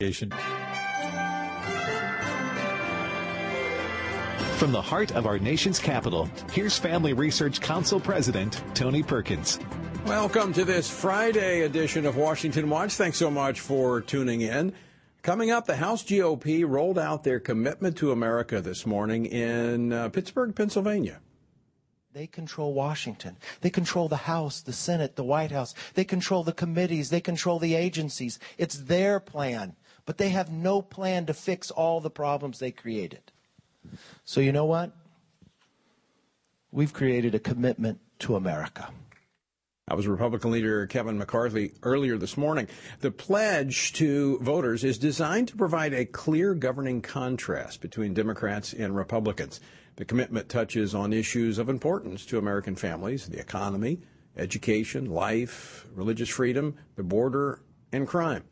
From the heart of our nation's capital, here's Family Research Council President Tony Perkins. Welcome to this Friday edition of Washington Watch. Thanks so much for tuning in. Coming up, the House GOP rolled out their commitment to America this morning in uh, Pittsburgh, Pennsylvania. They control Washington. They control the House, the Senate, the White House. They control the committees. They control the agencies. It's their plan. But they have no plan to fix all the problems they created. So you know what? We've created a commitment to America. That was Republican leader Kevin McCarthy earlier this morning. The pledge to voters is designed to provide a clear governing contrast between Democrats and Republicans. The commitment touches on issues of importance to American families, the economy, education, life, religious freedom, the border, and crime.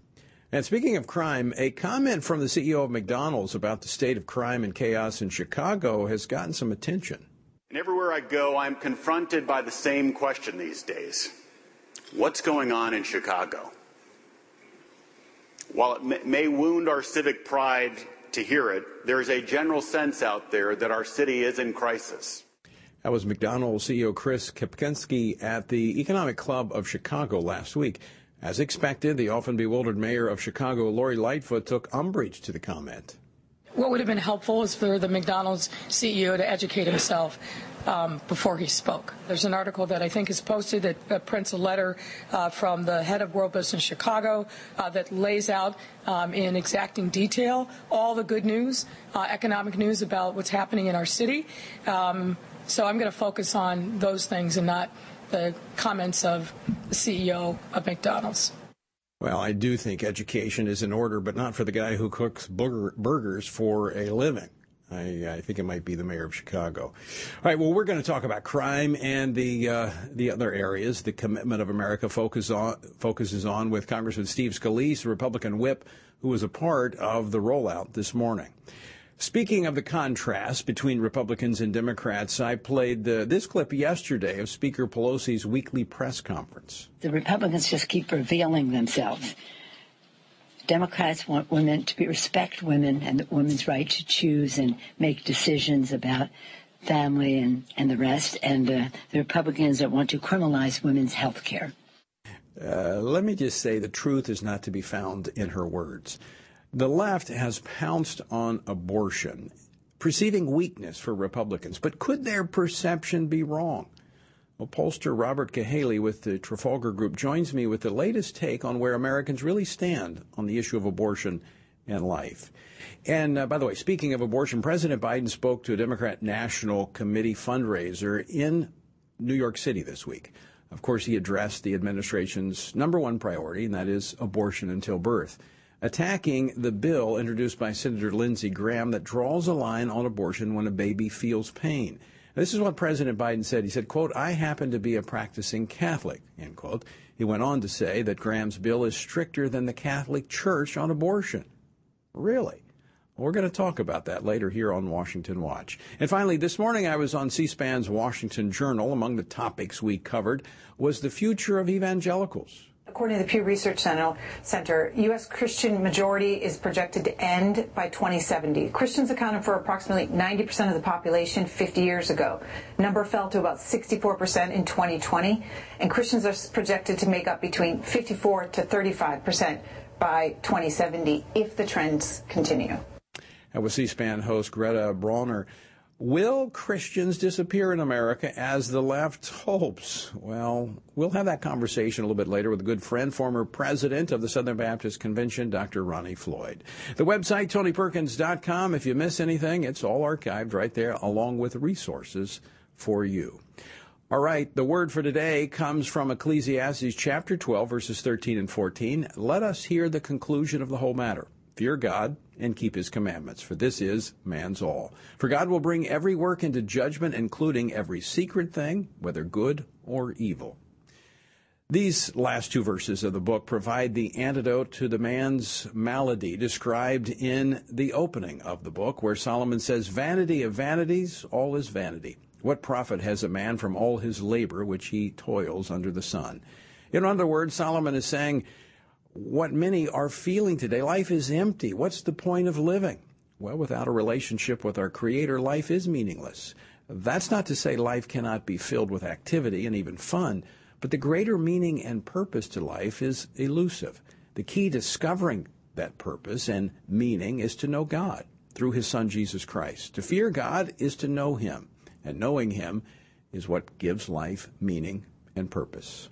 And speaking of crime, a comment from the CEO of McDonald's about the state of crime and chaos in Chicago has gotten some attention. And everywhere I go, I'm confronted by the same question these days What's going on in Chicago? While it may wound our civic pride to hear it, there is a general sense out there that our city is in crisis. That was McDonald's CEO Chris Kempczinski at the Economic Club of Chicago last week. As expected, the often bewildered mayor of Chicago, Lori Lightfoot, took umbrage to the comment. What would have been helpful is for the McDonald's CEO to educate himself um, before he spoke. There's an article that I think is posted that uh, prints a letter uh, from the head of World Business Chicago uh, that lays out um, in exacting detail all the good news, uh, economic news about what's happening in our city. Um, so I'm going to focus on those things and not the comments of the CEO of McDonald's. Well, I do think education is in order, but not for the guy who cooks burgers for a living. I, I, think it might be the mayor of Chicago. All right. Well, we're going to talk about crime and the uh, the other areas. The commitment of America focus on, focuses on with Congressman Steve Scalise, the Republican whip, who was a part of the rollout this morning. Speaking of the contrast between Republicans and Democrats, I played the, this clip yesterday of Speaker Pelosi's weekly press conference. The Republicans just keep revealing themselves. Democrats want women to be, respect women and the women's right to choose and make decisions about family and, and the rest, and uh, the Republicans that want to criminalize women's health care. Uh, let me just say the truth is not to be found in her words. The left has pounced on abortion, perceiving weakness for Republicans. But could their perception be wrong? Well, pollster Robert Cahaly with the Trafalgar Group joins me with the latest take on where Americans really stand on the issue of abortion and life. And uh, by the way, speaking of abortion, President Biden spoke to a Democrat National Committee fundraiser in New York City this week. Of course, he addressed the administration's number one priority, and that is abortion until birth attacking the bill introduced by Senator Lindsey Graham that draws a line on abortion when a baby feels pain. This is what President Biden said. He said, quote, I happen to be a practicing Catholic, end quote. He went on to say that Graham's bill is stricter than the Catholic Church on abortion. Really? we're going to talk about that later here on Washington Watch. And finally, this morning I was on C-SPAN's Washington Journal. Among the topics we covered was the future of evangelicals. According to the Pew Research Center, U.S. Christian majority is projected to end by 2070. Christians accounted for approximately 90% of the population 50 years ago. Number fell to about 64% in 2020, and Christians are projected to make up between 54 to 35% by 2070 if the trends continue. And with C-SPAN host Greta Brawner. Will Christians disappear in America as the left hopes? Well, we'll have that conversation a little bit later with a good friend, former president of the Southern Baptist Convention, Dr. Ronnie Floyd. The website, TonyPerkins.com. If you miss anything, it's all archived right there, along with resources for you. All right, the word for today comes from Ecclesiastes chapter 12, verses 13 and 14. Let us hear the conclusion of the whole matter. Fear God and keep his commandments, for this is man's all. For God will bring every work into judgment, including every secret thing, whether good or evil. These last two verses of the book provide the antidote to the man's malady described in the opening of the book, where Solomon says, Vanity of vanities, all is vanity. What profit has a man from all his labor which he toils under the sun? In other words, Solomon is saying, what many are feeling today. Life is empty. What's the point of living? Well, without a relationship with our Creator, life is meaningless. That's not to say life cannot be filled with activity and even fun, but the greater meaning and purpose to life is elusive. The key to discovering that purpose and meaning is to know God through His Son Jesus Christ. To fear God is to know Him, and knowing Him is what gives life meaning and purpose.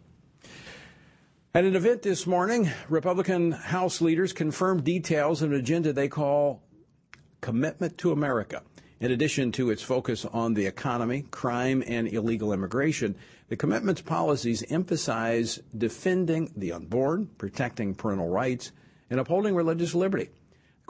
At an event this morning, Republican House leaders confirmed details of an agenda they call Commitment to America. In addition to its focus on the economy, crime, and illegal immigration, the commitment's policies emphasize defending the unborn, protecting parental rights, and upholding religious liberty.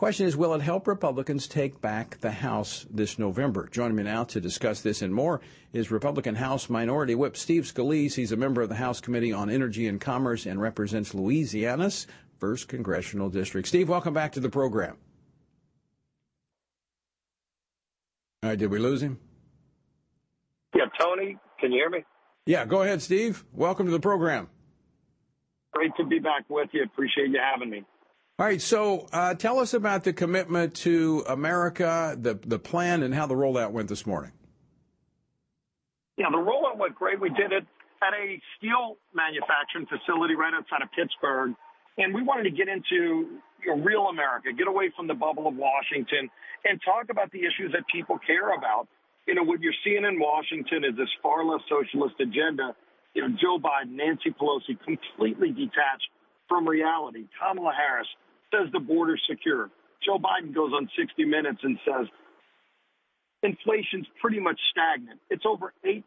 The question is, will it help Republicans take back the House this November? Joining me now to discuss this and more is Republican House Minority Whip Steve Scalise. He's a member of the House Committee on Energy and Commerce and represents Louisiana's 1st Congressional District. Steve, welcome back to the program. All right, did we lose him? Yeah, Tony, can you hear me? Yeah, go ahead, Steve. Welcome to the program. Great to be back with you. Appreciate you having me. All right, so uh, tell us about the commitment to America, the the plan, and how the rollout went this morning. Yeah, the rollout went great. We did it at a steel manufacturing facility right outside of Pittsburgh, and we wanted to get into you know, real America, get away from the bubble of Washington, and talk about the issues that people care about. You know, what you're seeing in Washington is this far left socialist agenda. You know, Joe Biden, Nancy Pelosi, completely detached from reality. Kamala Harris says the border's secure. Joe Biden goes on 60 Minutes and says inflation's pretty much stagnant. It's over 8%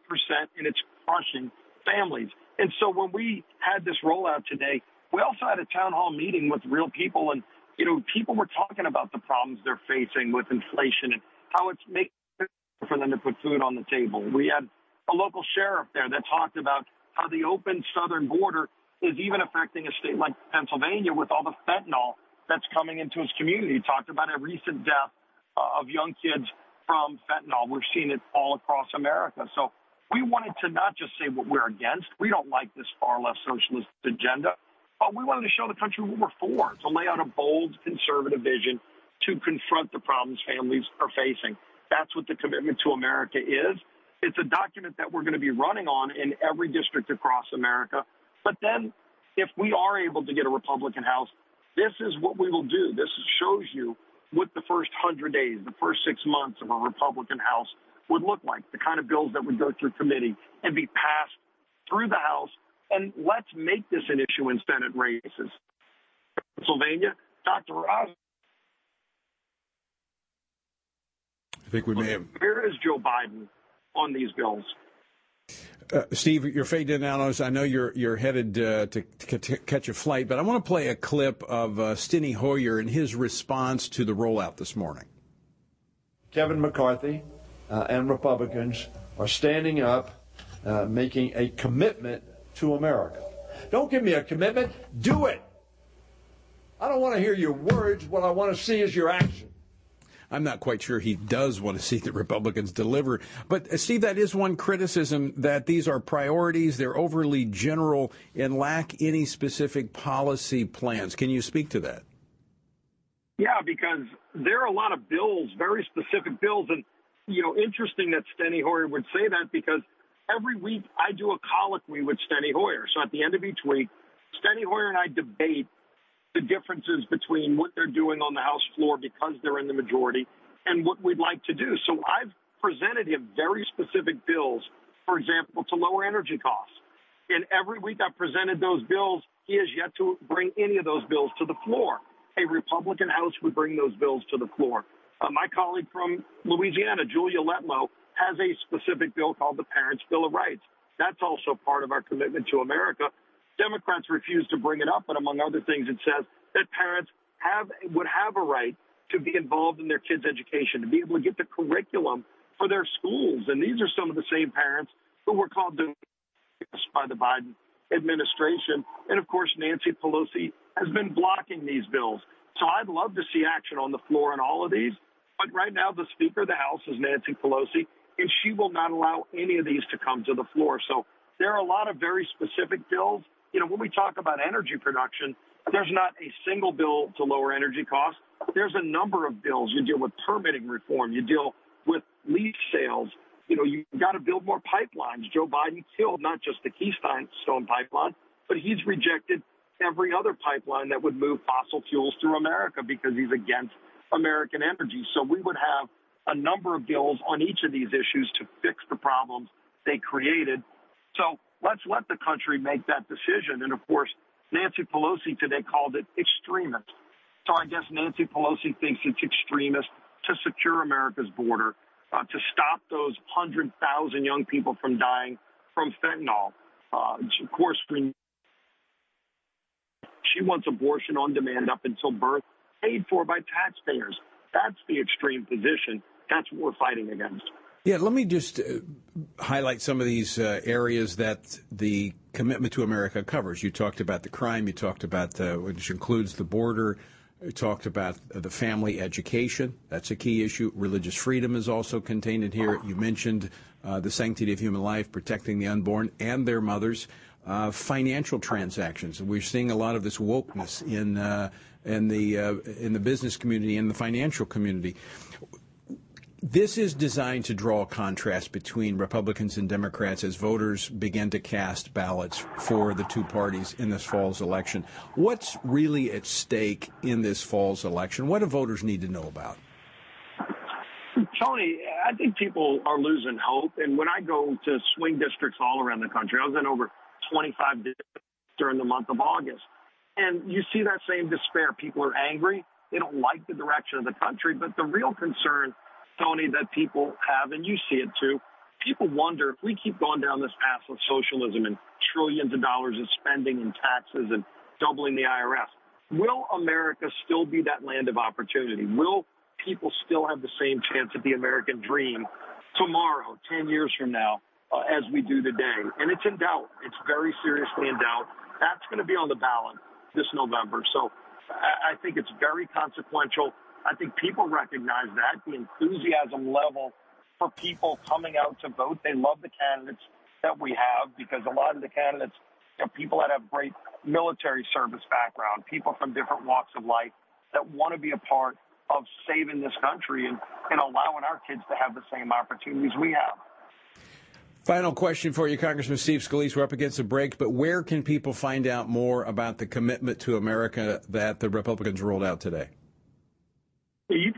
and it's crushing families. And so when we had this rollout today, we also had a town hall meeting with real people and you know, people were talking about the problems they're facing with inflation and how it's making it for them to put food on the table. We had a local sheriff there that talked about how the open southern border is even affecting a state like Pennsylvania with all the fentanyl that's coming into his community. He talked about a recent death uh, of young kids from fentanyl. We're seeing it all across America. So we wanted to not just say what we're against. We don't like this far left socialist agenda. But we wanted to show the country what we're for, to lay out a bold conservative vision to confront the problems families are facing. That's what the commitment to America is. It's a document that we're going to be running on in every district across America. But then, if we are able to get a Republican House, this is what we will do. This shows you what the first 100 days, the first six months of a Republican House would look like, the kind of bills that would go through committee and be passed through the House and let's make this an issue in Senate races. Pennsylvania, Dr. Oz. I think we may have. Where is Joe Biden on these bills? Uh, Steve, you're fading out on us. I know you're you're headed uh, to, to, catch a flight, but I want to play a clip of uh, Steny Hoyer and his response to the rollout this morning. Kevin McCarthy uh, and Republicans are standing up, uh, making a commitment to America. Don't give me a commitment, do it. I don't want to hear your words. What I want to see is your action. I'm not quite sure he does want to see the Republicans deliver. But, uh, Steve, that is one criticism that these are priorities. They're overly general and lack any specific policy plans. Can you speak to that? Yeah, because there are a lot of bills, very specific bills. And, you know, interesting that Steny Hoyer would say that because every week I do a colloquy with Steny Hoyer. So at the end of each week, Steny Hoyer and I debate the differences between what they're doing on the House floor because they're in the majority and what we'd like to do. So I've presented him very specific bills, for example, to lower energy costs. And every week I've presented those bills. He has yet to bring any of those bills to the floor. A Republican House would bring those bills to the floor. Uh, my colleague from Louisiana, Julia Letlow, has a specific bill called the Parents' Bill of Rights. That's also part of our commitment to America. Democrats refuse to bring it up, but among other things, it says that parents have would have a right to be involved in their kids' education, to be able to get the curriculum for their schools. And these are some of the same parents who were called to by the Biden administration. And of course, Nancy Pelosi has been blocking these bills. So I'd love to see action on the floor on all of these. But right now, the Speaker of the House is Nancy Pelosi and she will not allow any of these to come to the floor. So there are a lot of very specific bills. You know, when we talk about energy production, There's not a single bill to lower energy costs. There's a number of bills. You deal with permitting reform. You deal with lease sales. You know, you've got to build more pipelines. Joe Biden killed not just the Keystone pipeline, but he's rejected every other pipeline that would move fossil fuels through America because he's against American energy. So we would have a number of bills on each of these issues to fix the problems they created. So let's let the country make that decision. And of course, Nancy Pelosi today called it extremist. So I guess Nancy Pelosi thinks it's extremist to secure America's border, uh, to stop those 100,000 young people from dying from fentanyl. Uh, of course, she wants abortion on demand up until birth, paid for by taxpayers. That's the extreme position. That's what we're fighting against. Yeah, let me just uh, highlight some of these uh, areas that the commitment to America covers. You talked about the crime, you talked about the, which includes the border, you talked about the family education. That's a key issue. Religious freedom is also contained in here. You mentioned uh, the sanctity of human life, protecting the unborn and their mothers. Uh, financial transactions. We're seeing a lot of this wokeness in uh, in the uh, in the business community and the financial community. This is designed to draw a contrast between Republicans and Democrats as voters begin to cast ballots for the two parties in this fall's election. What's really at stake in this fall's election? What do voters need to know about? Tony, I think people are losing hope. And when I go to swing districts all around the country, I was in over 25 districts during the month of August. And you see that same despair. People are angry. They don't like the direction of the country. But the real concern Tony, that people have, and you see it too. People wonder if we keep going down this path of socialism and trillions of dollars of spending and taxes and doubling the IRS, will America still be that land of opportunity? Will people still have the same chance at the American dream tomorrow, 10 years from now, uh, as we do today? And it's in doubt. It's very seriously in doubt. That's going to be on the ballot this November. So I think it's very consequential. I think people recognize that the enthusiasm level for people coming out to vote. They love the candidates that we have because a lot of the candidates are people that have great military service background, people from different walks of life that want to be a part of saving this country and, and allowing our kids to have the same opportunities we have. Final question for you, Congressman Steve Scalise. We're up against a break, but where can people find out more about the commitment to America that the Republicans rolled out today?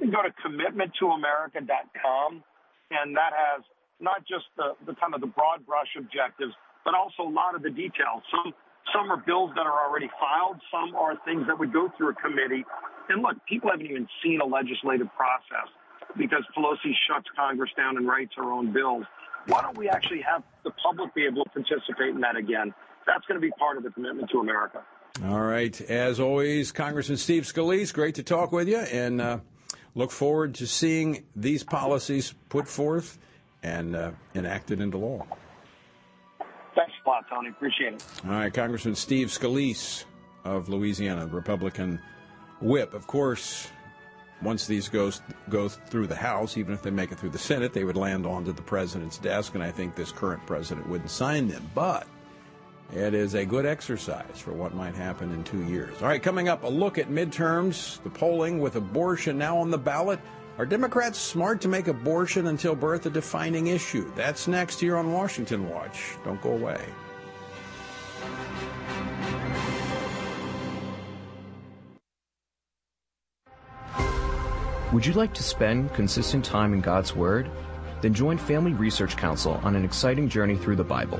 Can go to commitmenttoamerica.com, and that has not just the, the kind of the broad brush objectives, but also a lot of the details. Some some are bills that are already filed. Some are things that would go through a committee. And look, people haven't even seen a legislative process because Pelosi shuts Congress down and writes her own bills. Why don't we actually have the public be able to participate in that again? That's going to be part of the commitment to America. All right. As always, Congressman Steve Scalise, great to talk with you. And uh, look forward to seeing these policies put forth and uh, enacted into law. Thanks a lot, Tony. Appreciate it. All right, Congressman Steve Scalise of Louisiana, Republican whip. Of course, once these goes go through the House, even if they make it through the Senate, they would land onto the president's desk, and I think this current president wouldn't sign them. But it is a good exercise for what might happen in two years. All right, coming up, a look at midterms, the polling with abortion now on the ballot. Are Democrats smart to make abortion until birth a defining issue? That's next here on Washington Watch. Don't go away. Would you like to spend consistent time in God's Word? Then join Family Research Council on an exciting journey through the Bible.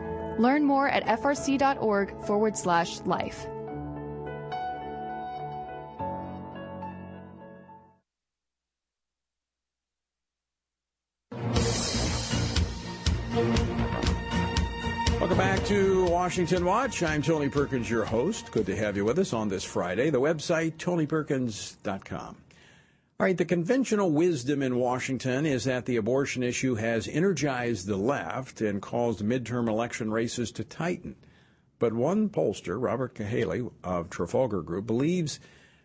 Learn more at frc.org forward slash life. Welcome back to Washington Watch. I'm Tony Perkins, your host. Good to have you with us on this Friday. The website, tonyperkins.com. All right, the conventional wisdom in Washington is that the abortion issue has energized the left and caused midterm election races to tighten. But one pollster, Robert Cahaly of Trafalgar Group, believes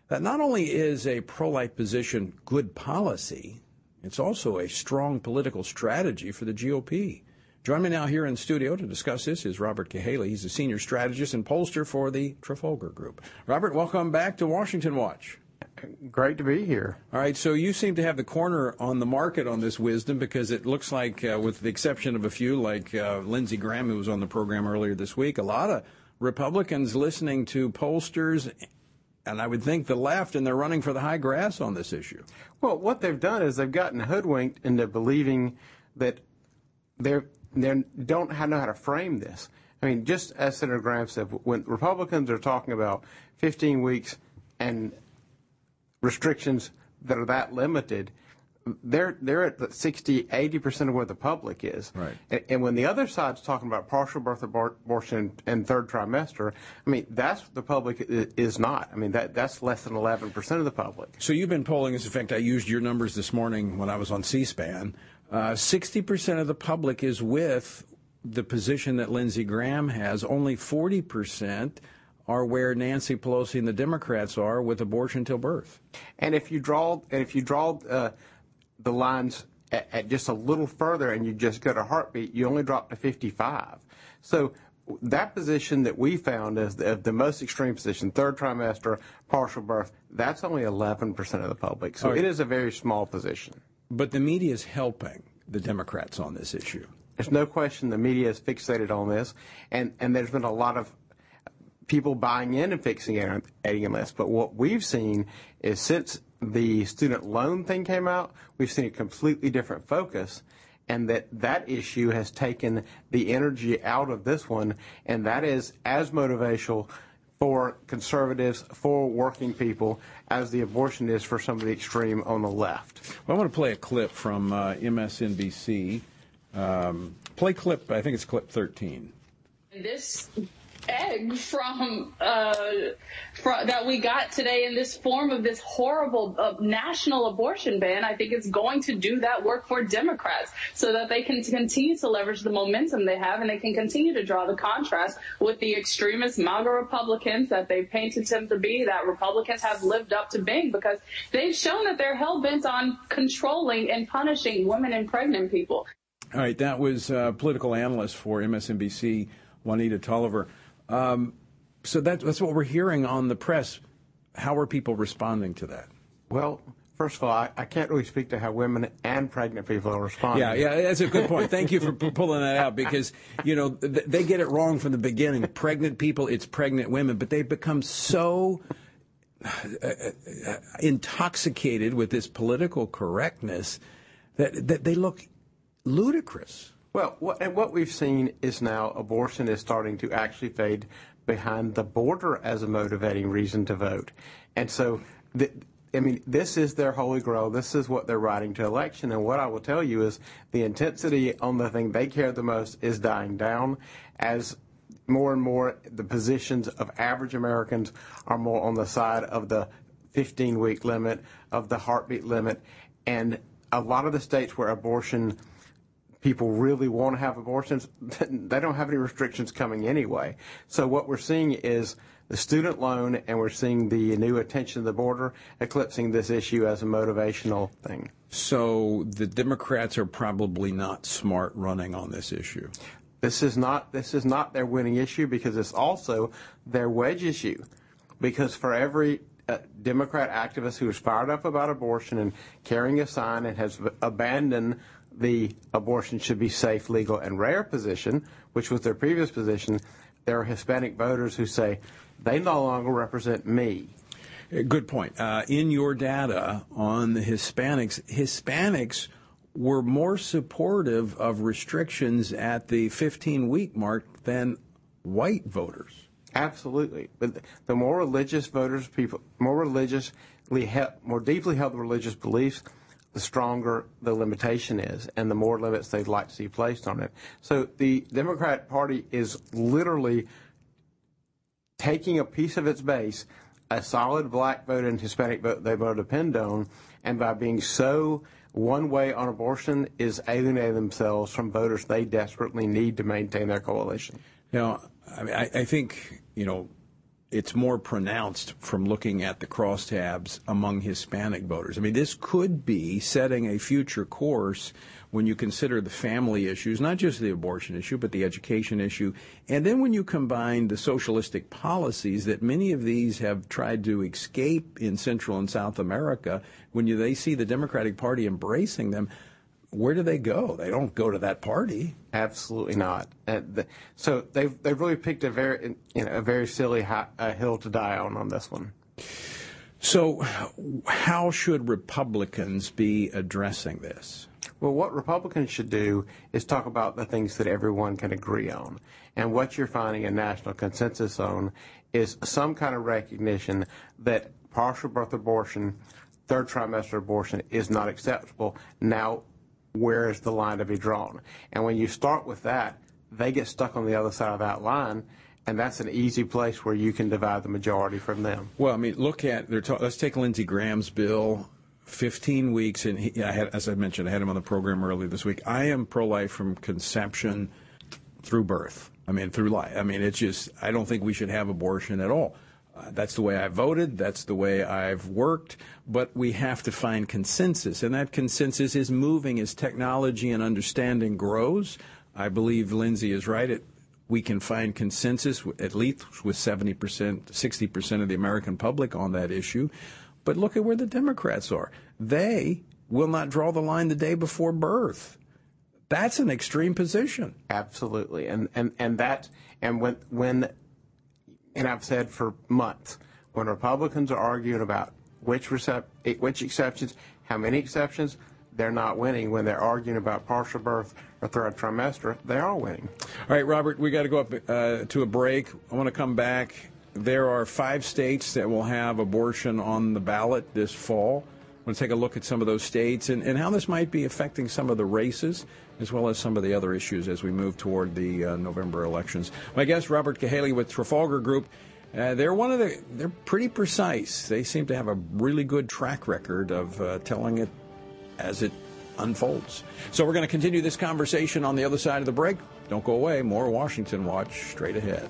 that not only is a pro life position good policy, it's also a strong political strategy for the GOP. Join me now here in studio to discuss this is Robert Cahaly. He's a senior strategist and pollster for the Trafalgar Group. Robert, welcome back to Washington Watch. Great to be here. All right, so you seem to have the corner on the market on this wisdom because it looks like, uh, with the exception of a few, like uh, Lindsey Graham, who was on the program earlier this week, a lot of Republicans listening to pollsters, and I would think the left, and they're running for the high grass on this issue. Well, what they've done is they've gotten hoodwinked into believing that they they don't know how to frame this. I mean, just as Senator Graham said, when Republicans are talking about 15 weeks and restrictions that are that limited, they're they're at 60, 80 percent of where the public is. Right. And, and, when the other side's talking about partial birth abortion and third trimester, I mean that's the public is not. I mean that that's less than 11 percent of the public. So you've been polling this. In fact, I used your numbers this morning when I was on C-SPAN. Uh, 60 percent of the public is with the position that Lindsey Graham has. Only 40 percent are where Nancy Pelosi and the Democrats are with abortion till birth. And if you draw, and if you draw uh, the lines at, at, just a little further, and you just go to heartbeat, you only drop to 55. So that position that we found as the, the most extreme position, third trimester, partial birth, that's only 11% of the public. So right. it is a very small position. But the media is helping the Democrats on this issue. There's no question the media is fixated on this, and, and there's been a lot of people buying in and fixing AMS. But what we've seen is since the student loan thing came out, we've seen a completely different focus and that that issue has taken the energy out of this one, and that is as motivational for conservatives, for working people, as the abortion is for some of the extreme on the left. Well, I want to play a clip from uh, MSNBC. Um, play clip, I think it's clip 13. This egg from, uh, that we got today in this form of this horrible uh, national abortion ban, I think it's going to do that work for Democrats so that they can continue to leverage the momentum they have and they can continue to draw the contrast with the extremist MAGA Republicans that they've painted them to be, that Republicans have lived up to being because they've shown that they're hell bent on controlling and punishing women and pregnant people. All right, that was uh, political analyst for MSNBC, Juanita Tolliver. Um, so that, that's what we're hearing on the press. How are people responding to that? Well, first of all, I, I, can't really speak to how women and pregnant people are responding. Yeah, yeah, that's a good point. Thank you for pulling that out because you know th- they get it wrong from the beginning. Pregnant people, it's pregnant women, but they've become so uh, uh, intoxicated with this political correctness that that they look ludicrous. Well, what, and what we've seen is now abortion is starting to actually fade behind the border as a motivating reason to vote, and so. The, I mean, this is their holy grail. This is what they're riding to election. And what I will tell you is the intensity on the thing they care the most is dying down as more and more the positions of average Americans are more on the side of the 15 week limit, of the heartbeat limit. And a lot of the states where abortion people really want to have abortions, they don't have any restrictions coming anyway. So what we're seeing is the student loan and we're seeing the new attention to the border eclipsing this issue as a motivational thing. So the Democrats are probably not smart running on this issue. This is not this is not their winning issue because it's also their wedge issue. Because for every uh, Democrat activist who is fired up about abortion and carrying a sign and has abandoned the abortion should be safe, legal, and rare position, which was their previous position, there are Hispanic voters who say, they no longer represent me. Good point. Uh, in your data on the Hispanics, Hispanics were more supportive of restrictions at the 15 week mark than white voters. Absolutely. But the more religious voters, people, more religiously, more deeply held religious beliefs, the stronger the limitation is and the more limits they'd like to see placed on it. So the Democrat Party is literally taking a piece of its base, a solid black vote and Hispanic vote they both depend on, and by being so one way on abortion is alienating themselves from voters they desperately need to maintain their coalition. Now, I, mean, I, I think, you know, it's more pronounced from looking at the crosstabs among Hispanic voters. I mean, this could be setting a future course when you consider the family issues, not just the abortion issue, but the education issue. And then when you combine the socialistic policies that many of these have tried to escape in Central and South America, when you, they see the Democratic Party embracing them, where do they go? They don't go to that party. Absolutely not. Uh, the, so they've they've really picked a very you know, a very silly high, hill to die on on this one. So, how should Republicans be addressing this? Well, what Republicans should do is talk about the things that everyone can agree on. And what you're finding a national consensus on is some kind of recognition that partial birth abortion, third trimester abortion is not acceptable. Now, where is the line to be drawn? And when you start with that, they get stuck on the other side of that line, and that's an easy place where you can divide the majority from them. Well, I mean, look at ta- let's take Lindsey Graham's bill. 15 weeks, and he, I had, as I mentioned, I had him on the program earlier this week. I am pro-life from conception through birth. I mean, through life. I mean, it's just I don't think we should have abortion at all. Uh, that's the way I voted. That's the way I've worked. But we have to find consensus, and that consensus is moving as technology and understanding grows. I believe Lindsey is right. It, we can find consensus at least with 70%, 60% of the American public on that issue. But look at where the Democrats are. They will not draw the line the day before birth. That's an extreme position. Absolutely. And and and that and when when and I've said for months, when Republicans are arguing about which recept, which exceptions, how many exceptions, they're not winning. When they're arguing about partial birth or third trimester, they are winning. All right, Robert, we got to go up uh, to a break. I want to come back. There are five states that will have abortion on the ballot this fall. Want to take a look at some of those states and, and how this might be affecting some of the races as well as some of the other issues as we move toward the uh, November elections. My guest, Robert Cahaly with Trafalgar Group. Uh, they're one of the, they're pretty precise. They seem to have a really good track record of uh, telling it as it unfolds. So we're going to continue this conversation on the other side of the break. Don't go away. More Washington Watch straight ahead.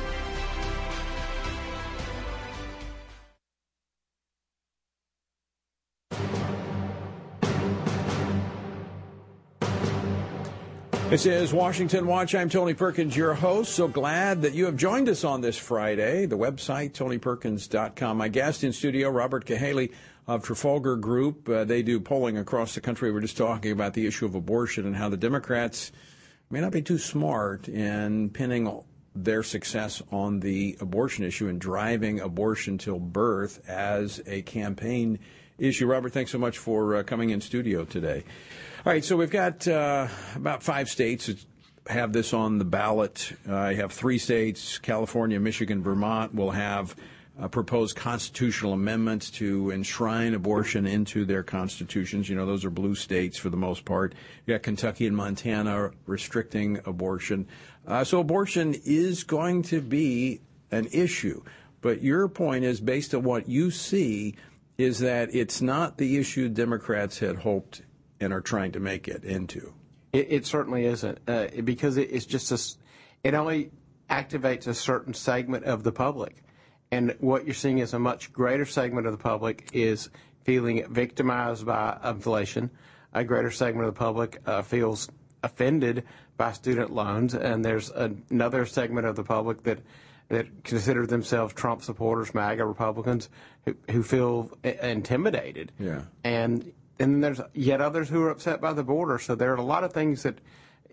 This is Washington Watch. I'm Tony Perkins, your host. So glad that you have joined us on this Friday. The website, tonyperkins.com. My guest in studio, Robert Cahaly of Trafalgar Group. Uh, they do polling across the country. We're just talking about the issue of abortion and how the Democrats may not be too smart in pinning their success on the abortion issue and driving abortion till birth as a campaign issue. Robert, thanks so much for uh, coming in studio today. All right, so we've got uh, about five states that have this on the ballot. Uh, I have three states California, Michigan, Vermont will have uh, proposed constitutional amendments to enshrine abortion into their constitutions. You know, those are blue states for the most part. You got Kentucky and Montana restricting abortion. Uh, so abortion is going to be an issue. But your point is based on what you see is that it's not the issue Democrats had hoped and are trying to make it into. It, it certainly isn't uh, because it, it's just a, it only activates a certain segment of the public, and what you're seeing is a much greater segment of the public is feeling victimized by inflation. A greater segment of the public uh, feels offended by student loans, and there's another segment of the public that that consider themselves Trump supporters, MAGA Republicans, who, who feel intimidated. Yeah. And and there's yet others who are upset by the border. So there are a lot of things that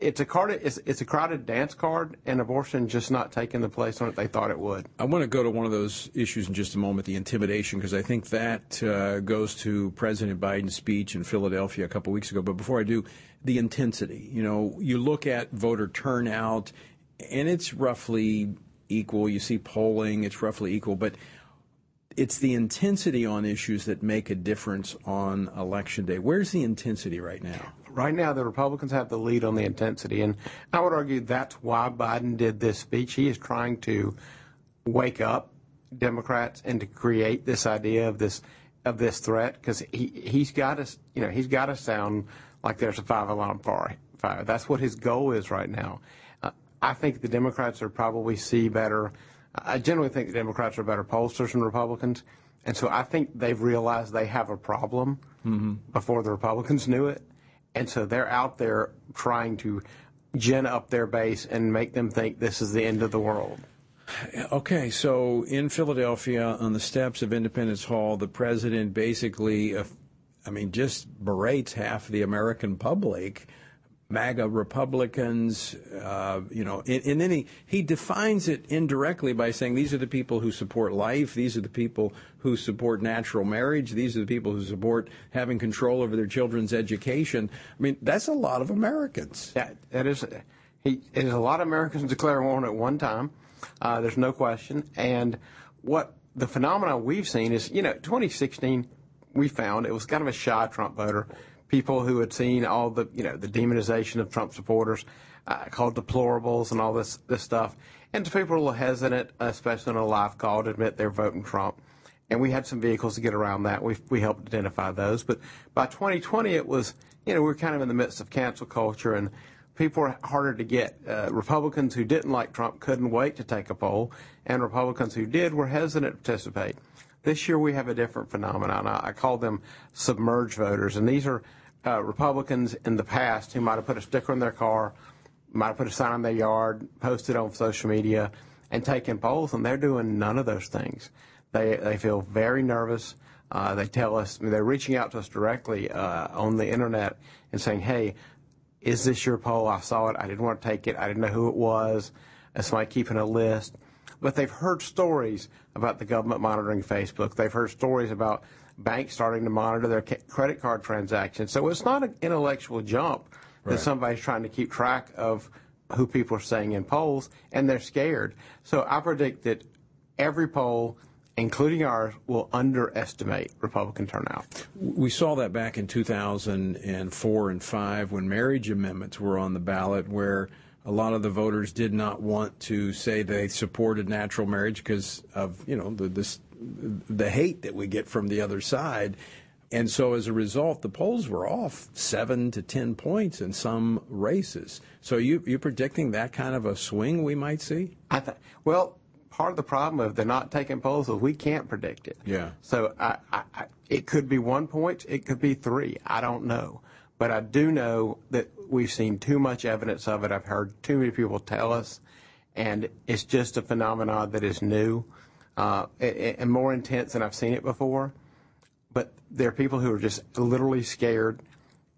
it's a card. It's, it's a crowded dance card, and abortion just not taking the place on it they thought it would. I want to go to one of those issues in just a moment, the intimidation, because I think that uh, goes to President Biden's speech in Philadelphia a couple weeks ago. But before I do, the intensity. You know, you look at voter turnout, and it's roughly equal. You see polling, it's roughly equal, but it's the intensity on issues that make a difference on election day. Where's the intensity right now? Right now, the Republicans have the lead on the intensity, and I would argue that's why Biden did this speech. He is trying to wake up Democrats and to create this idea of this of this threat because he he's got to you know he's got to sound like there's a five alarm fire. That's what his goal is right now. Uh, I think the Democrats are probably see better I generally think the Democrats are better pollsters than Republicans. And so I think they've realized they have a problem mm-hmm. before the Republicans knew it. And so they're out there trying to gin up their base and make them think this is the end of the world. Okay, so in Philadelphia, on the steps of Independence Hall, the president basically, uh, I mean, just berates half the American public MAGA Republicans, uh, you know, and, and then he, he defines it indirectly by saying these are the people who support life, these are the people who support natural marriage, these are the people who support having control over their children's education. I mean, that's a lot of Americans. Yeah, it is. He, it is a lot of Americans declare war at one time. Uh, there's no question. And what the phenomenon we've seen is, you know, 2016, we found it was kind of a shy Trump voter people who had seen all the, you know, the demonization of Trump supporters, uh, called deplorables and all this, this stuff. And people were a little hesitant, especially on a live call, to admit they're voting Trump. And we had some vehicles to get around that. We, we helped identify those. But by 2020, it was, you know, we were kind of in the midst of cancel culture and people were harder to get. Uh, Republicans who didn't like Trump couldn't wait to take a poll, and Republicans who did were hesitant to participate. This year we have a different phenomenon. I, I call them submerged voters, and these are uh, Republicans in the past who might have put a sticker in their car, might have put a sign in their yard, posted on social media, and taken polls, and they're doing none of those things. They they feel very nervous. Uh, they tell us I mean, they're reaching out to us directly uh, on the internet and saying, "Hey, is this your poll? I saw it. I didn't want to take it. I didn't know who it was. That's somebody keeping a list." But they've heard stories about the government monitoring Facebook. They've heard stories about banks starting to monitor their credit card transactions. So it's not an intellectual jump that right. somebody's trying to keep track of who people are saying in polls, and they're scared. So I predict that every poll, including ours, will underestimate Republican turnout. We saw that back in 2004 and 5 when marriage amendments were on the ballot, where a lot of the voters did not want to say they supported natural marriage because of you know the this the hate that we get from the other side. And so as a result, the polls were off seven to 10 points in some races. So you, you predicting that kind of a swing we might see? I th- well, part of the problem of they're not taking polls is we can't predict it. Yeah. So I, I, I, it could be one point, it could be three. I don't know. But I do know that we've seen too much evidence of it. I've heard too many people tell us. And it's just a phenomenon that is new uh, and more intense than I've seen it before. But there are people who are just literally scared,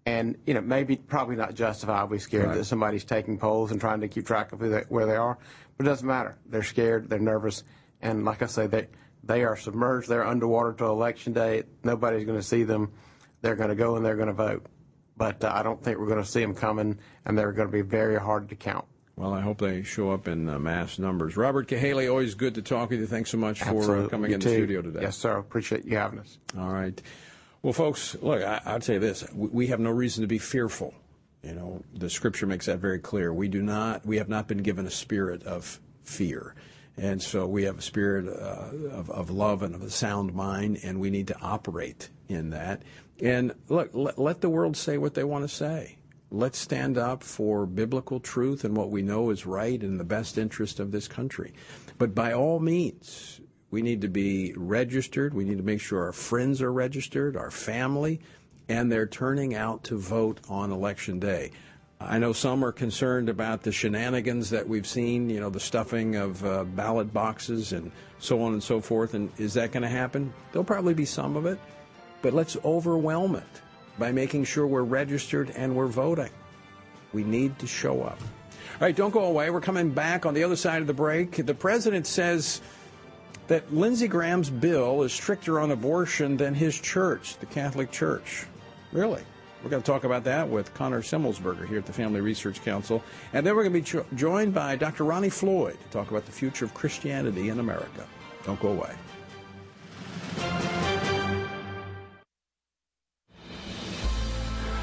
and you know maybe probably not justifiably scared right. that somebody's taking polls and trying to keep track of they, where they are. But it doesn't matter. They're scared. They're nervous, and like I say, they they are submerged. They're underwater till election day. Nobody's going to see them. They're going to go and they're going to vote. But uh, I don't think we're going to see them coming, and they're going to be very hard to count. Well, I hope they show up in uh, mass numbers. Robert Cahaly, always good to talk with you. Thanks so much for uh, coming you in too. the studio today. Yes, sir. Appreciate you having us. All right. Well, folks, look, I, I'd say this: we have no reason to be fearful. You know, the Scripture makes that very clear. We do not, we have not been given a spirit of fear. And so we have a spirit uh, of, of love and of a sound mind, and we need to operate in that. And look, let, let the world say what they want to say let's stand up for biblical truth and what we know is right in the best interest of this country. But by all means, we need to be registered. We need to make sure our friends are registered, our family, and they're turning out to vote on election day. I know some are concerned about the shenanigans that we've seen, you know, the stuffing of uh, ballot boxes and so on and so forth. And is that going to happen? There'll probably be some of it, but let's overwhelm it by making sure we're registered and we're voting. We need to show up. All right, don't go away. We're coming back on the other side of the break. The president says that Lindsey Graham's bill is stricter on abortion than his church, the Catholic Church. Really? We're going to talk about that with Connor Semelsberger here at the Family Research Council. And then we're going to be jo- joined by Dr. Ronnie Floyd to talk about the future of Christianity in America. Don't go away.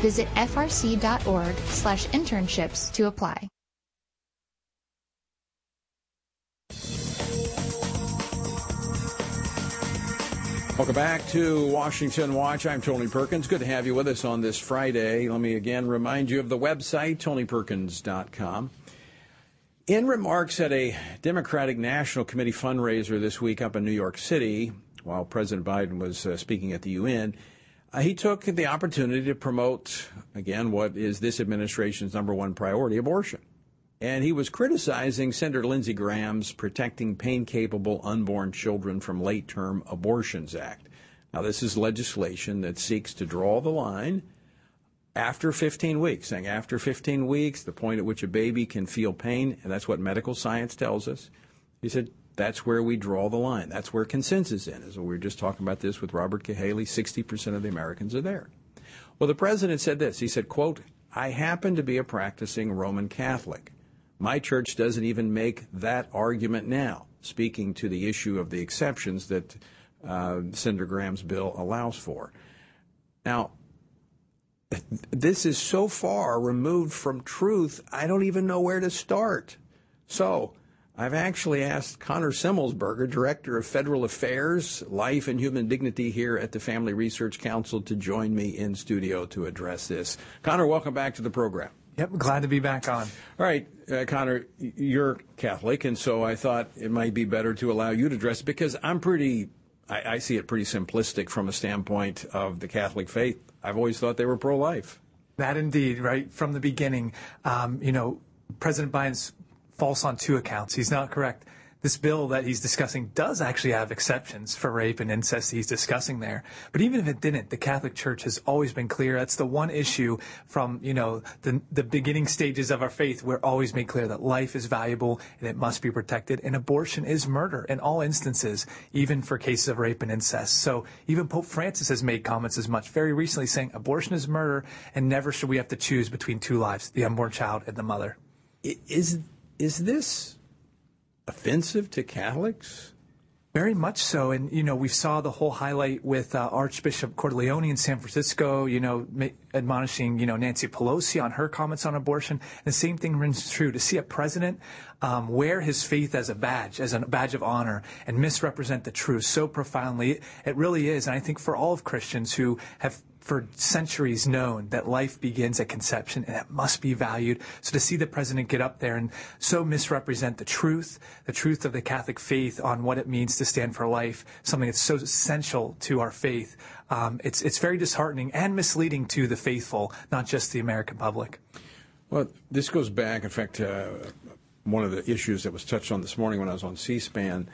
Visit frc.org slash internships to apply. Welcome back to Washington Watch. I'm Tony Perkins. Good to have you with us on this Friday. Let me again remind you of the website, tonyperkins.com. In remarks at a Democratic National Committee fundraiser this week up in New York City, while President Biden was uh, speaking at the UN, uh, he took the opportunity to promote, again, what is this administration's number one priority abortion. And he was criticizing Senator Lindsey Graham's Protecting Pain Capable Unborn Children from Late Term Abortions Act. Now, this is legislation that seeks to draw the line after 15 weeks, saying after 15 weeks, the point at which a baby can feel pain, and that's what medical science tells us. He said, that's where we draw the line. That's where consensus is. We were just talking about this with Robert Cahaly, 60% of the Americans are there. Well, the president said this. He said, quote, I happen to be a practicing Roman Catholic. My church doesn't even make that argument now, speaking to the issue of the exceptions that uh, Senator Graham's bill allows for. Now, this is so far removed from truth, I don't even know where to start. So, I've actually asked Connor Semelsberger, Director of Federal Affairs, Life and Human Dignity here at the Family Research Council, to join me in studio to address this. Connor, welcome back to the program. Yep, glad to be back on. All right, uh, Connor, you're Catholic, and so I thought it might be better to allow you to address because I'm pretty, I, I see it pretty simplistic from a standpoint of the Catholic faith. I've always thought they were pro life. That indeed, right? From the beginning, um, you know, President Biden's false on two accounts. He's not correct this bill that he's discussing does actually have exceptions for rape and incest he's discussing there. But even if it didn't, the Catholic Church has always been clear. That's the one issue from, you know, the, the beginning stages of our faith. We're always made clear that life is valuable and it must be protected. And abortion is murder in all instances, even for cases of rape and incest. So even Pope Francis has made comments as much very recently saying abortion is murder and never should we have to choose between two lives, the unborn child and the mother. Is, is this offensive to Catholics? Very much so. And, you know, we saw the whole highlight with uh, Archbishop Cordileone in San Francisco, you know, ma- admonishing, you know, Nancy Pelosi on her comments on abortion. And the same thing rings true. To see a president um, wear his faith as a badge, as a badge of honor, and misrepresent the truth so profoundly, it really is. And I think for all of Christians who have for centuries known that life begins at conception and it must be valued. So to see the president get up there and so misrepresent the truth, the truth of the Catholic faith on what it means to stand for life, something that's so essential to our faith, um, it's it's very disheartening and misleading to the faithful, not just the American public. Well, this goes back, in fact, uh, one of the issues that was touched on this morning when I was on C-SPAN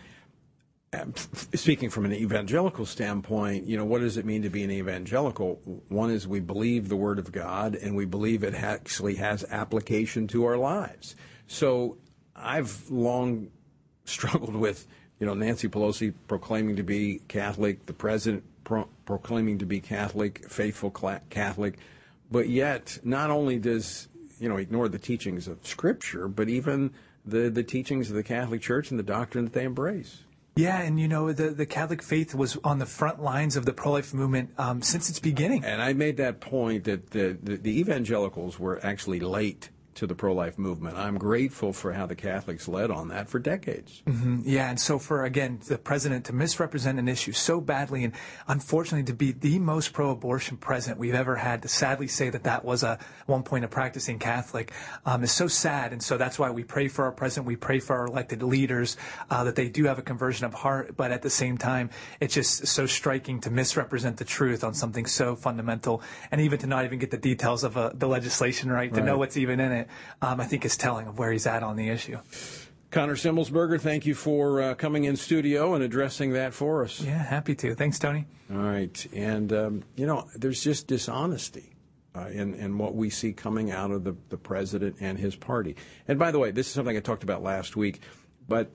speaking from an evangelical standpoint, you know, what does it mean to be an evangelical? One is we believe the Word of God and we believe it actually has application to our lives. So I've long struggled with, you know, Nancy Pelosi proclaiming to be Catholic, the president pro- proclaiming to be Catholic, faithful Catholic, but yet not only does, you know, ignore the teachings of Scripture, but even the, the teachings of the Catholic Church and the doctrine that they embrace. Yeah, and you know the the Catholic faith was on the front lines of the pro life movement um, since its beginning. And I made that point that the, the, the evangelicals were actually late to the pro life movement. I'm grateful for how the Catholics led on that for decades. Mm-hmm. Yeah, and so for, again, the president to misrepresent an issue so badly and unfortunately to be the most pro abortion president we've ever had, to sadly say that that was a one point a practicing Catholic um, is so sad. And so that's why we pray for our president, we pray for our elected leaders uh, that they do have a conversion of heart, but at the same time, it's just so striking to misrepresent the truth on something so fundamental and even to not even get the details of uh, the legislation right, to right. know what's even in it um, I think is telling of where he's at on the issue. Connor Semelsberger, thank you for uh, coming in studio and addressing that for us. Yeah, happy to. Thanks, Tony. All right. And, um, you know, there's just dishonesty uh, in, in what we see coming out of the, the president and his party. And by the way, this is something I talked about last week, but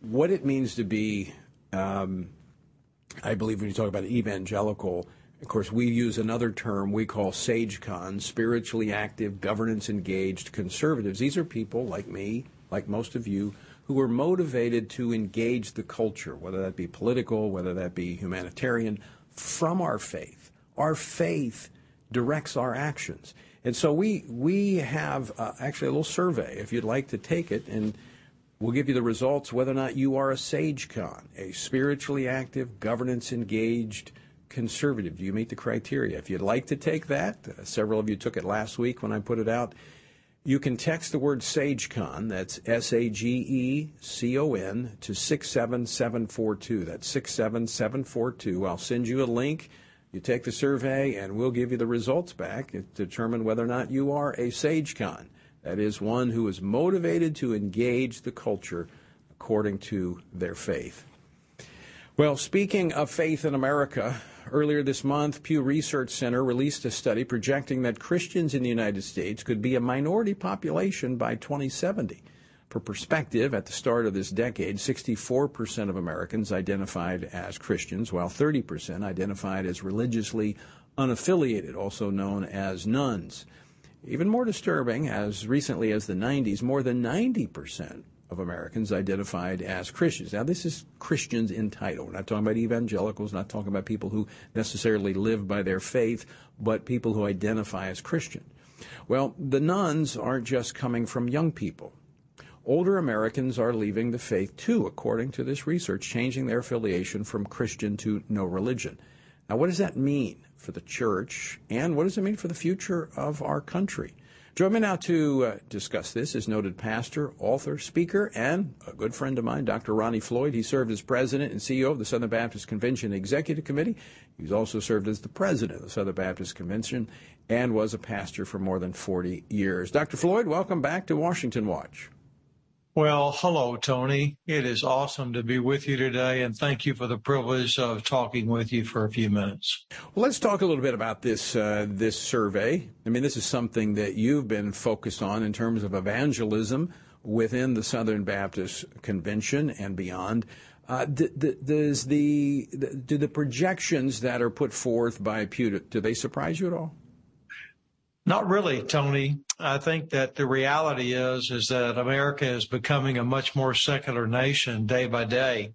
what it means to be, um, I believe when you talk about evangelical, of course, we use another term we call SageCon, spiritually active, governance engaged conservatives. These are people like me, like most of you, who are motivated to engage the culture, whether that be political, whether that be humanitarian, from our faith. Our faith directs our actions. And so we, we have uh, actually a little survey, if you'd like to take it, and we'll give you the results whether or not you are a SageCon, a spiritually active, governance engaged, conservative? Do you meet the criteria? If you'd like to take that, uh, several of you took it last week when I put it out. You can text the word SageCon, that's S A G E C O N, to 67742. That's 67742. I'll send you a link. You take the survey, and we'll give you the results back to determine whether or not you are a SageCon. That is one who is motivated to engage the culture according to their faith. Well, speaking of faith in America, Earlier this month, Pew Research Center released a study projecting that Christians in the United States could be a minority population by 2070. For perspective, at the start of this decade, 64% of Americans identified as Christians, while 30% identified as religiously unaffiliated, also known as nones. Even more disturbing, as recently as the 90s, more than 90% of Americans identified as Christians. Now, this is Christians in title. We're not talking about evangelicals, not talking about people who necessarily live by their faith, but people who identify as Christian. Well, the nones aren't just coming from young people. Older Americans are leaving the faith too, according to this research, changing their affiliation from Christian to no religion. Now, what does that mean for the church, and what does it mean for the future of our country? Join me now to uh, discuss this is noted pastor, author, speaker, and a good friend of mine, Dr. Ronnie Floyd. He served as president and CEO of the Southern Baptist Convention Executive Committee. He's also served as the president of the Southern Baptist Convention and was a pastor for more than 40 years. Dr. Floyd, welcome back to Washington Watch. Well, hello, Tony. It is awesome to be with you today, and thank you for the privilege of talking with you for a few minutes. Well, let's talk a little bit about this uh, this survey. I mean, this is something that you've been focused on in terms of evangelism within the Southern Baptist Convention and beyond. Uh, does the, do the projections that are put forth by Pew do they surprise you at all? Not really, Tony. I think that the reality is, is that America is becoming a much more secular nation day by day,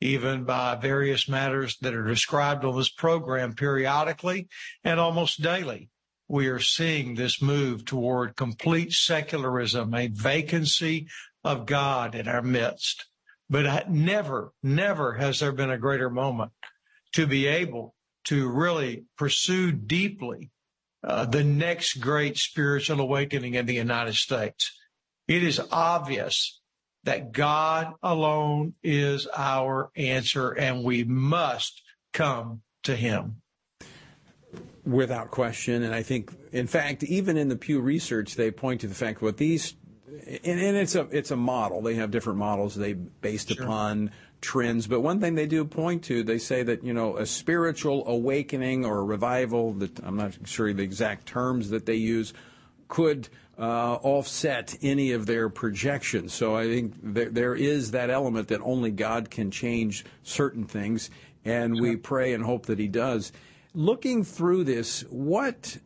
even by various matters that are described on this program periodically and almost daily. We are seeing this move toward complete secularism, a vacancy of God in our midst. But never, never has there been a greater moment to be able to really pursue deeply uh, the next great spiritual awakening in the United States. It is obvious that God alone is our answer and we must come to him. Without question. And I think, in fact, even in the Pew Research, they point to the fact what these, and, and it's a it's a model. They have different models they based sure. upon trends. But one thing they do point to, they say that you know a spiritual awakening or a revival. That I'm not sure the exact terms that they use could uh, offset any of their projections. So I think there, there is that element that only God can change certain things, and we pray and hope that He does looking through this, what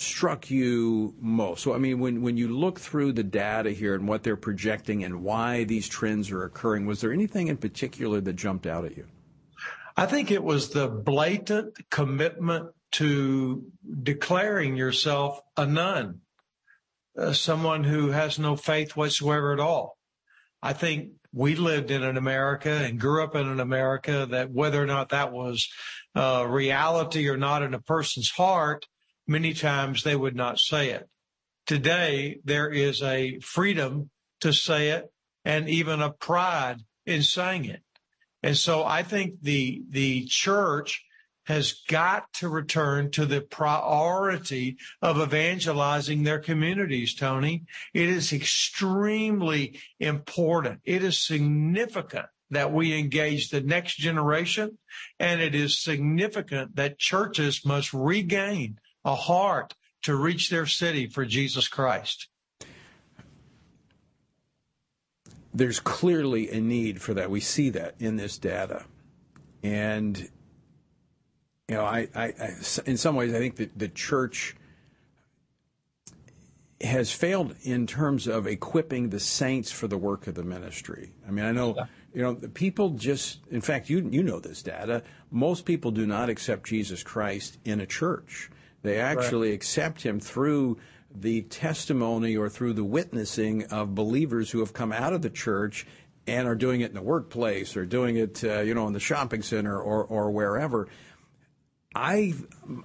struck you most? So, I mean, when, when you look through the data here and what they're projecting and why these trends are occurring, was there anything in particular that jumped out at you? I think it was the blatant commitment to declaring yourself a none, uh, someone who has no faith whatsoever at all. I think we lived in an America and grew up in an America that whether or not that was uh, reality or not in a person's heart, many times they would not say it. Today, there is a freedom to say it and even a pride in saying it. And so I think the, the church has got to return to the priority of evangelizing their communities, Tony. It is extremely important. It is significant that we engage the next generation. And it is significant that churches must regain a heart to reach their city for Jesus Christ. There's clearly a need for that. We see that in this data. And you know, I, I, I, in some ways, I think that the church has failed in terms of equipping the saints for the work of the ministry. I mean, I know, you know, the people just, in fact, you you know this data. Most people do not accept Jesus Christ in a church. They actually right. accept Him through the testimony or through the witnessing of believers who have come out of the church and are doing it in the workplace or doing it, uh, you know, in the shopping center or or wherever. I,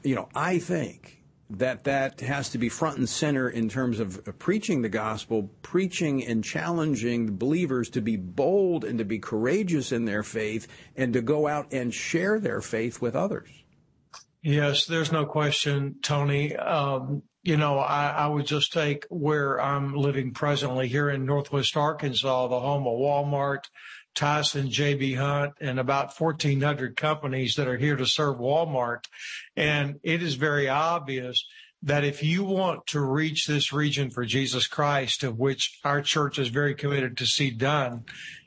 you know, I think that that has to be front and center in terms of preaching the gospel, preaching and challenging believers to be bold and to be courageous in their faith and to go out and share their faith with others. Yes, there's no question, Tony. Um, you know, I, I, would just take where I'm living presently here in Northwest Arkansas, the home of Walmart, Tyson, JB Hunt, and about 1,400 companies that are here to serve Walmart. And it is very obvious that if you want to reach this region for Jesus Christ, of which our church is very committed to see done,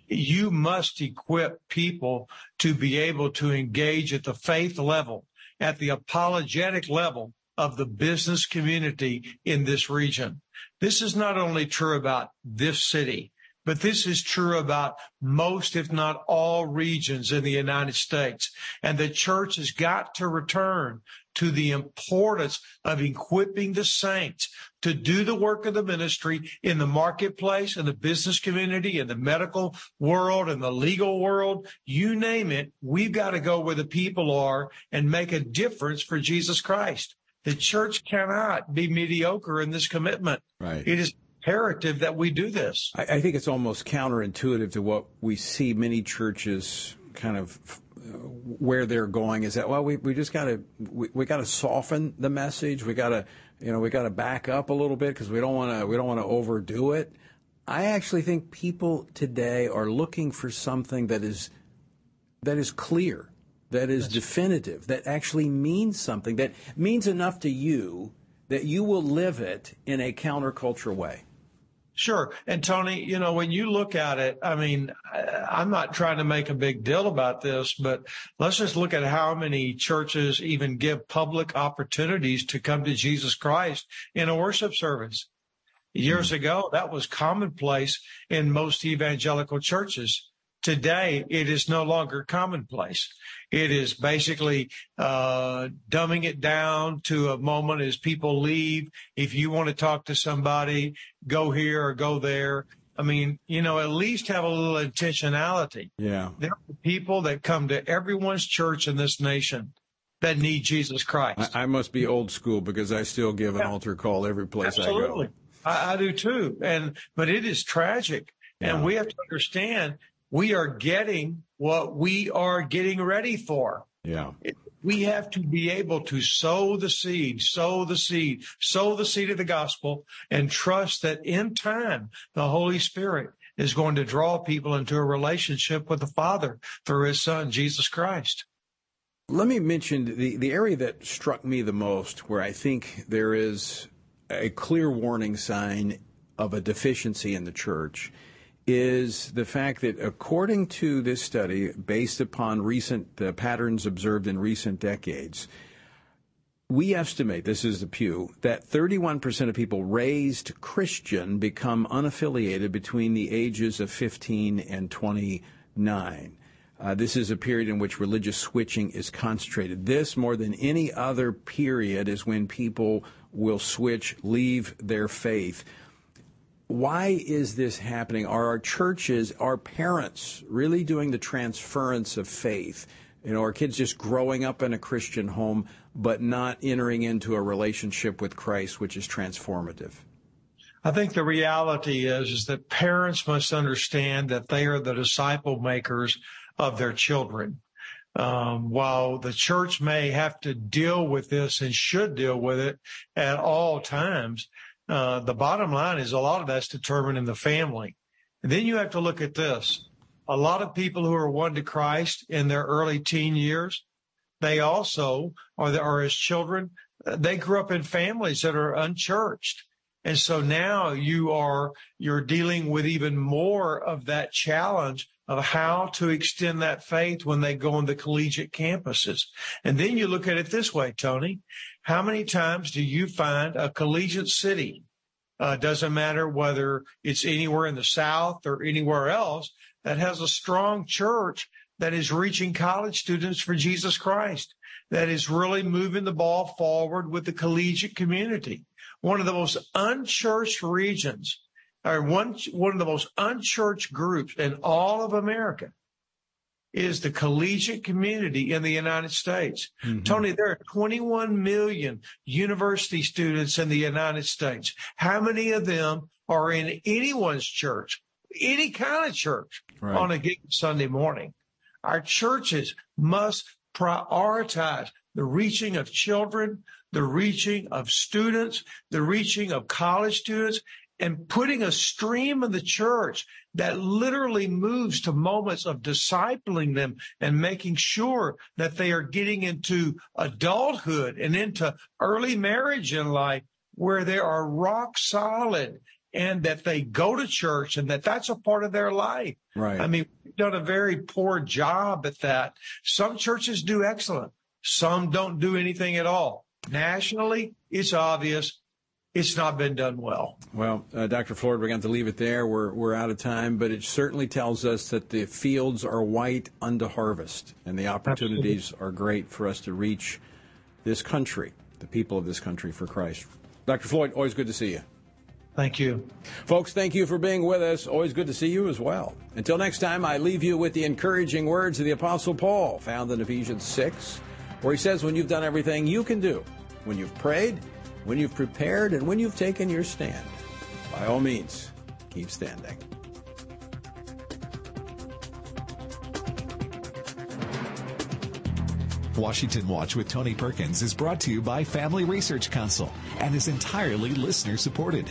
you must equip people to be able to engage at the faith level, at the apologetic level of the business community in this region. This is not only true about this city. But this is true about most, if not all regions in the United States. And the church has got to return to the importance of equipping the saints to do the work of the ministry in the marketplace, in the business community, in the medical world, in the legal world, you name it. We've got to go where the people are and make a difference for Jesus Christ. The church cannot be mediocre in this commitment. Right. It is imperative that we do this. I, I think it's almost counterintuitive to what we see many churches kind of where they're going is that well we, we just got to we, we got to soften the message. We got to you know we got to back up a little bit because we don't want to we don't want to overdo it. I actually think people today are looking for something that is that is clear that is That's definitive that actually means something that means enough to you that you will live it in a counterculture way Sure. And Tony, you know, when you look at it, I mean, I'm not trying to make a big deal about this, but let's just look at how many churches even give public opportunities to come to Jesus Christ in a worship service. Years mm-hmm. ago, that was commonplace in most evangelical churches. Today, it is no longer commonplace. It is basically uh, dumbing it down to a moment as people leave. If you want to talk to somebody, go here or go there. I mean, you know, at least have a little intentionality. Yeah. There are people that come to everyone's church in this nation that need Jesus Christ. I, I must be old school because I still give an yeah. altar call every place Absolutely. I go. I, I do too. And but it is tragic. Yeah. And we have to understand we are getting what we are getting ready for. Yeah. We have to be able to sow the seed, sow the seed, sow the seed of the gospel, and trust that in time the Holy Spirit is going to draw people into a relationship with the Father through His Son, Jesus Christ. Let me mention the, the area that struck me the most, where I think there is a clear warning sign of a deficiency in the church, is the fact that according to this study, based upon recent patterns observed in recent decades, we estimate, this is the Pew, that 31% of people raised Christian become unaffiliated between the ages of 15 and 29. Uh, this is a period in which religious switching is concentrated. This, more than any other period, is when people will switch, leave their faith why is this happening? Are our churches, our parents really doing the transference of faith? You know, are kids just growing up in a Christian home but not entering into a relationship with Christ, which is transformative? I think the reality is, is that parents must understand that they are the disciple makers of their children. Um, while the church may have to deal with this and should deal with it at all times, uh, the bottom line is a lot of that's determined in the family. And then you have to look at this. A lot of people who are won to Christ in their early teen years, they also are, the, are as children, they grew up in families that are unchurched. And so now you are, you're dealing with even more of that challenge of how to extend that faith when they go on the collegiate campuses. And then you look at it this way, Tony. How many times do you find a collegiate city? Uh, doesn't matter whether it's anywhere in the South or anywhere else that has a strong church that is reaching college students for Jesus Christ, that is really moving the ball forward with the collegiate community. One of the most unchurched regions, or one, one of the most unchurched groups in all of America is the collegiate community in the United States. Mm-hmm. Tony, there are 21 million university students in the United States. How many of them are in anyone's church, any kind of church right. on a given Sunday morning? Our churches must prioritize the reaching of children, the reaching of students, the reaching of college students, and putting a stream in the church that literally moves to moments of discipling them and making sure that they are getting into adulthood and into early marriage in life where they are rock solid and that they go to church and that that's a part of their life. Right. I mean, we've done a very poor job at that. Some churches do excellent. Some don't do anything at all. Nationally, it's obvious it's not been done well. Well, uh, Dr. Floyd, we're going to leave it there. We're, we're out of time, but it certainly tells us that the fields are white unto harvest, and the opportunities Absolutely. are great for us to reach this country, the people of this country for Christ. Dr. Floyd, always good to see you. Thank you. Folks, thank you for being with us. Always good to see you as well. Until next time, I leave you with the encouraging words of the Apostle Paul, found in Ephesians 6, where he says, When you've done everything you can do, when you've prayed, when you've prepared and when you've taken your stand, by all means, keep standing. Washington Watch with Tony Perkins is brought to you by Family Research Council and is entirely listener supported.